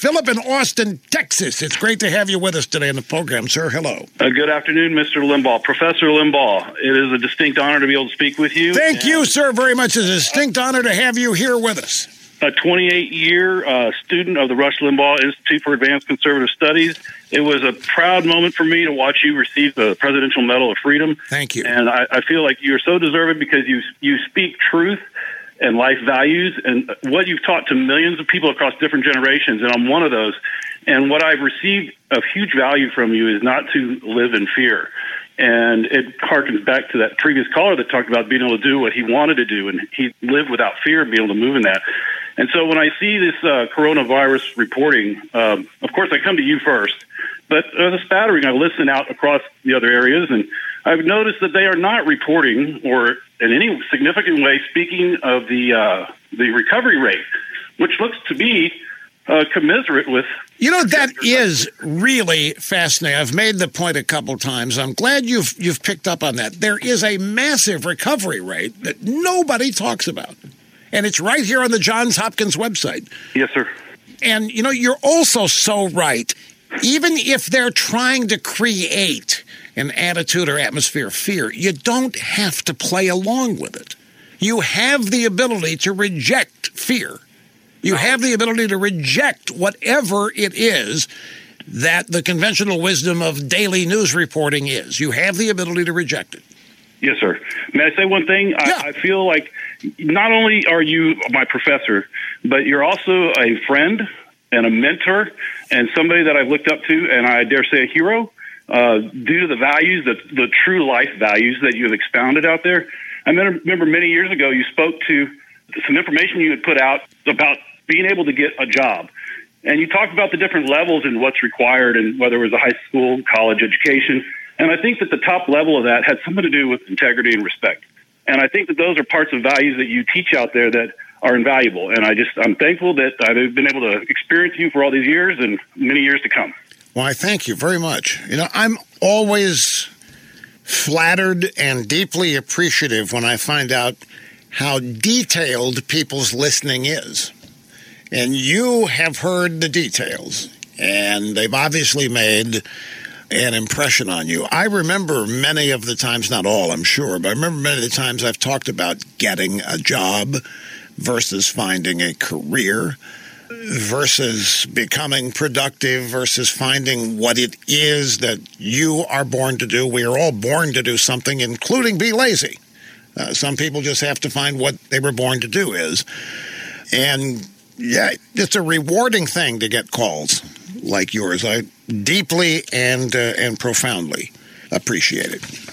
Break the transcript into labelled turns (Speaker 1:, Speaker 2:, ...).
Speaker 1: Philip in Austin, Texas. It's great to have you with us today on the program, sir. Hello.
Speaker 2: Uh, good afternoon, Mr. Limbaugh. Professor Limbaugh, it is a distinct honor to be able to speak with you.
Speaker 1: Thank you, sir, very much. It's a distinct honor to have you here with us.
Speaker 2: A 28 year uh, student of the Rush Limbaugh Institute for Advanced Conservative Studies. It was a proud moment for me to watch you receive the Presidential Medal of Freedom.
Speaker 1: Thank you.
Speaker 2: And I, I feel like you're so deserving because you you speak truth and life values and what you've taught to millions of people across different generations. And I'm one of those. And what I've received of huge value from you is not to live in fear. And it harkens back to that previous caller that talked about being able to do what he wanted to do, and he lived without fear and being able to move in that. And so when I see this uh, coronavirus reporting, um, of course I come to you first, but as a spattering, I listen out across the other areas, and I've noticed that they are not reporting or in any significant way speaking of the uh, the recovery rate, which looks to be uh, commiserate with.
Speaker 1: You know that is really fascinating. I've made the point a couple times. I'm glad you've you've picked up on that. There is a massive recovery rate that nobody talks about, and it's right here on the Johns Hopkins website.
Speaker 2: Yes, sir.
Speaker 1: And you know you're also so right. Even if they're trying to create an attitude or atmosphere of fear, you don't have to play along with it. You have the ability to reject fear. You have the ability to reject whatever it is that the conventional wisdom of daily news reporting is. You have the ability to reject it.
Speaker 2: Yes, sir. May I say one thing?
Speaker 1: Yeah.
Speaker 2: I, I feel like not only are you my professor, but you're also a friend and a mentor and somebody that I've looked up to, and I dare say a hero, uh, due to the values, the, the true life values that you have expounded out there. I remember many years ago you spoke to some information you had put out about being able to get a job. And you talked about the different levels and what's required and whether it was a high school, college education. And I think that the top level of that had something to do with integrity and respect. And I think that those are parts of values that you teach out there that are invaluable. And I just, I'm thankful that I've been able to experience you for all these years and many years to come.
Speaker 1: Well, I thank you very much. You know, I'm always flattered and deeply appreciative when I find out how detailed people's listening is. And you have heard the details, and they've obviously made an impression on you. I remember many of the times, not all, I'm sure, but I remember many of the times I've talked about getting a job versus finding a career versus becoming productive versus finding what it is that you are born to do. We are all born to do something, including be lazy. Uh, some people just have to find what they were born to do is. And yeah, it's a rewarding thing to get calls like yours. I deeply and uh, and profoundly appreciate it.